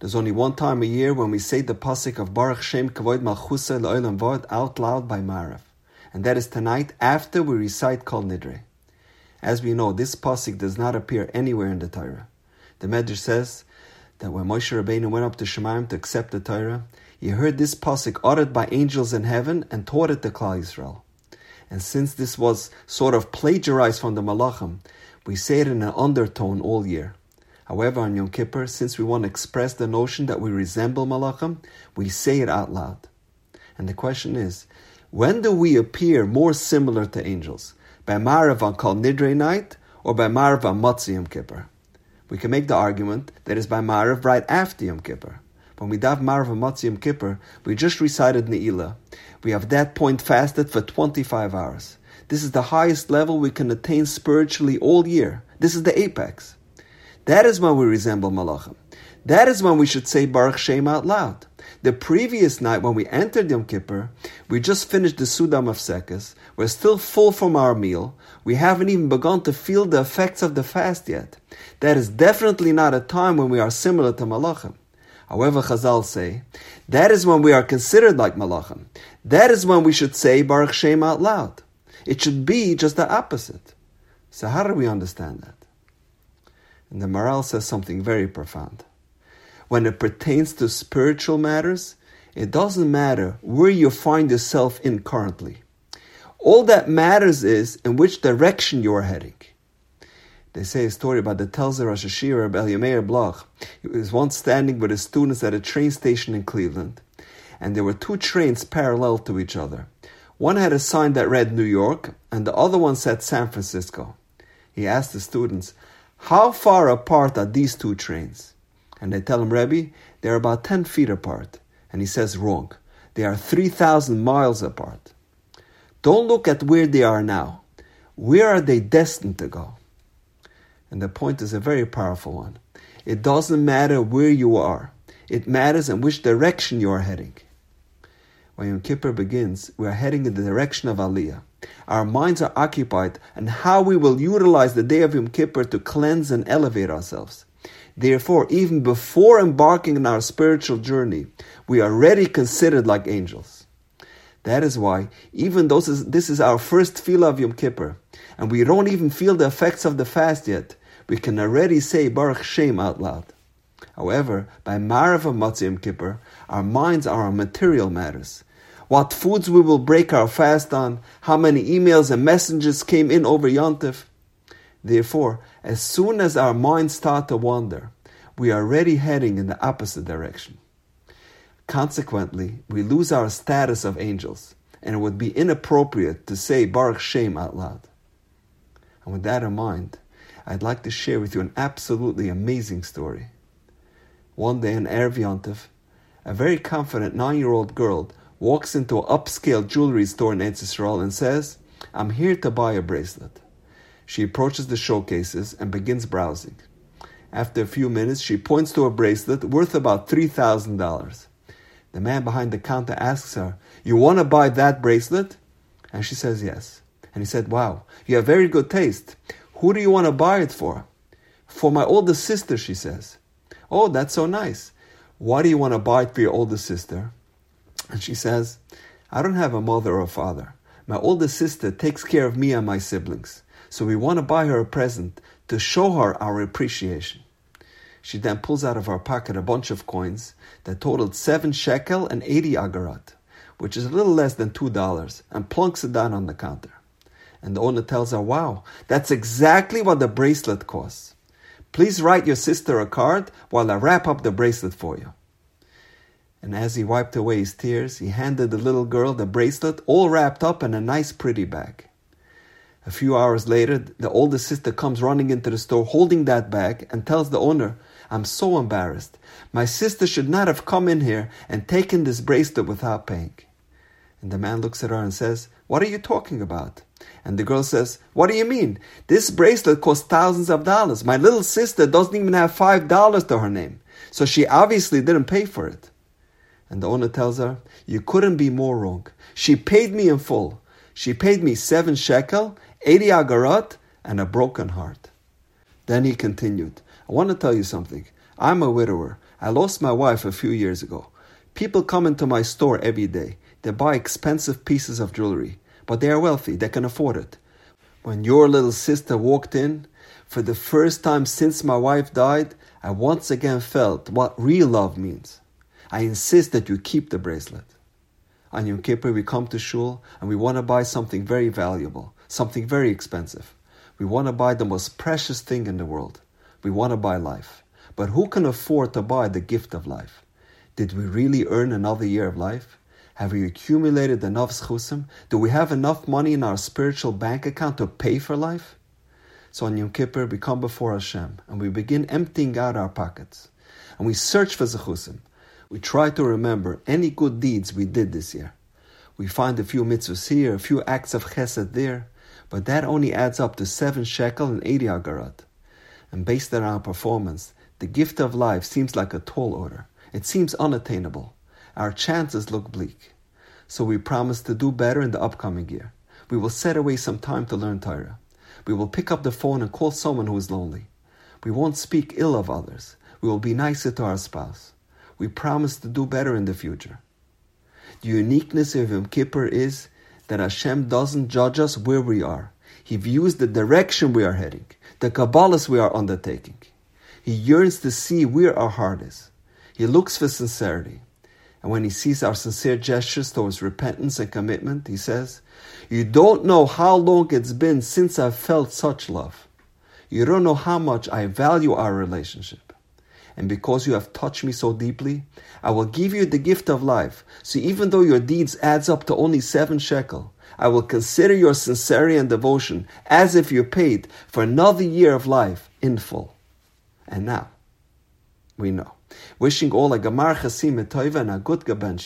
There's only one time a year when we say the pasuk of Baruch Shem Kavod Malchuso Le'olam Vod out loud by Marav, and that is tonight after we recite Kol Nidre. As we know, this pasuk does not appear anywhere in the Torah. The Medrash says that when Moshe Rabbeinu went up to Shamayim to accept the Torah, he heard this pasuk uttered by angels in heaven and taught it to Klal Yisrael. And since this was sort of plagiarized from the Malachim, we say it in an undertone all year. However, on Yom Kippur, since we want to express the notion that we resemble Malachim, we say it out loud. And the question is, when do we appear more similar to angels? By Marav on Kol Nidre night or by Marav on Motzei Yom Kippur? We can make the argument that it's by Marav right after Yom Kippur. When we dav Marav and Motzei Yom Kippur, we just recited Ne'ilah. We have that point fasted for 25 hours. This is the highest level we can attain spiritually all year. This is the apex. That is when we resemble Malachim. That is when we should say Baruch Shem out loud. The previous night, when we entered Yom Kippur, we just finished the Seudah Hamafsekes. We're still full from our meal. We haven't even begun to feel the effects of the fast yet. That is definitely not a time when we are similar to Malachim. However, Chazal say, that is when we are considered like Malachim. That is when we should say Baruch Shem out loud. It should be just the opposite. So how do we understand that? And the Maharal says something very profound. When it pertains to spiritual matters, it doesn't matter where you find yourself in currently. All that matters is in which direction you are heading. They say a story about the Telzer Rosh Hayeshiva of Elya Meir Bloch. He was once standing with his students at a train station in Cleveland, and there were two trains parallel to each other. One had a sign that read New York, and the other one said San Francisco. He asked the students, how far apart are these two trains? And they tell him, Rebbe, they're about 10 feet apart. And he says, wrong. They are 3,000 miles apart. Don't look at where they are now. Where are they destined to go? And the point is a very powerful one. It doesn't matter where you are, it matters in which direction you are heading. When Yom Kippur begins, we are heading in the direction of Aliyah. Our minds are occupied on how we will utilize the day of Yom Kippur to cleanse and elevate ourselves. Therefore, even before embarking on our spiritual journey, we are already considered like angels. That is why, even though this is our first feel of Yom Kippur, and we don't even feel the effects of the fast yet, we can already say Baruch Shem out loud. However, by Marav of Yom Kippur, our minds are on material matters, what foods we will break our fast on, how many emails and messages came in over Yontif. Therefore, as soon as our minds start to wander, we are already heading in the opposite direction. Consequently, we lose our status of angels, and it would be inappropriate to say Baruch Shem out loud. And with that in mind, I'd like to share with you an absolutely amazing story. One day in Erev Yontif, a very confident nine-year-old girl walks into an upscale jewelry store in Eretz and says, I'm here to buy a bracelet. She approaches the showcases and begins browsing. After a few minutes, she points to a bracelet worth about $3,000. The man behind the counter asks her, You want to buy that bracelet? And she says yes. And he said, Wow, you have very good taste. Who do you want to buy it for? For my older sister, she says. Oh, that's so nice. Why do you want to buy it for your older sister? And she says, I don't have a mother or father. My older sister takes care of me and my siblings. So we want to buy her a present to show her our appreciation. She then pulls out of her pocket a bunch of coins that totaled seven shekel and 80 agarot, which is a little less than two dollars, and plunks it down on the counter. And the owner tells her, Wow, that's exactly what the bracelet costs. Please write your sister a card while I wrap up the bracelet for you. And as he wiped away his tears, he handed the little girl the bracelet all wrapped up in a nice pretty bag. A few hours later, the older sister comes running into the store holding that bag and tells the owner, I'm so embarrassed. My sister should not have come in here and taken this bracelet without paying. And the man looks at her and says, What are you talking about? And the girl says, What do you mean? This bracelet costs thousands of dollars. My little sister doesn't even have five dollars to her name. So she obviously didn't pay for it. And the owner tells her, You couldn't be more wrong. She paid me in full. She paid me seven shekel, 80 agarot, and a broken heart. Then he continued, I want to tell you something. I'm a widower. I lost my wife a few years ago. People come into my store every day. They buy expensive pieces of jewelry, but they are wealthy, they can afford it. When your little sister walked in, for the first time since my wife died, I once again felt what real love means. I insist that you keep the bracelet. On Yom Kippur, we come to Shul and we want to buy something very valuable, something very expensive. We want to buy the most precious thing in the world. We want to buy life. But who can afford to buy the gift of life? Did we really earn another year of life? Have we accumulated enough zechusim? Do we have enough money in our spiritual bank account to pay for life? So on Yom Kippur, we come before Hashem and we begin emptying out our pockets. And we search for zechusim. We try to remember any good deeds we did this year. We find a few mitzvahs here, a few acts of chesed there, but that only adds up to seven shekel and eighty agarot. And based on our performance, the gift of life seems like a tall order. It seems unattainable. Our chances look bleak. So we promise to do better in the upcoming year. We will set away some time to learn Torah. We will pick up the phone and call someone who is lonely. We won't speak ill of others. We will be nicer to our spouse. We promise to do better in the future. The uniqueness of Yom Kippur is that Hashem doesn't judge us where we are. He views the direction we are heading, the Kabbalahs we are undertaking. He yearns to see where our heart is. He looks for sincerity. And when he sees our sincere gestures towards repentance and commitment, he says, You don't know how long it's been since I've felt such love. You don't know how much I value our relationship. And because you have touched me so deeply, I will give you the gift of life. So even though your deeds adds up to only seven shekel, I will consider your sincerity and devotion as if you paid for another year of life in full. And now, we know. Wishing all a Gemar Chasim and a good Gaben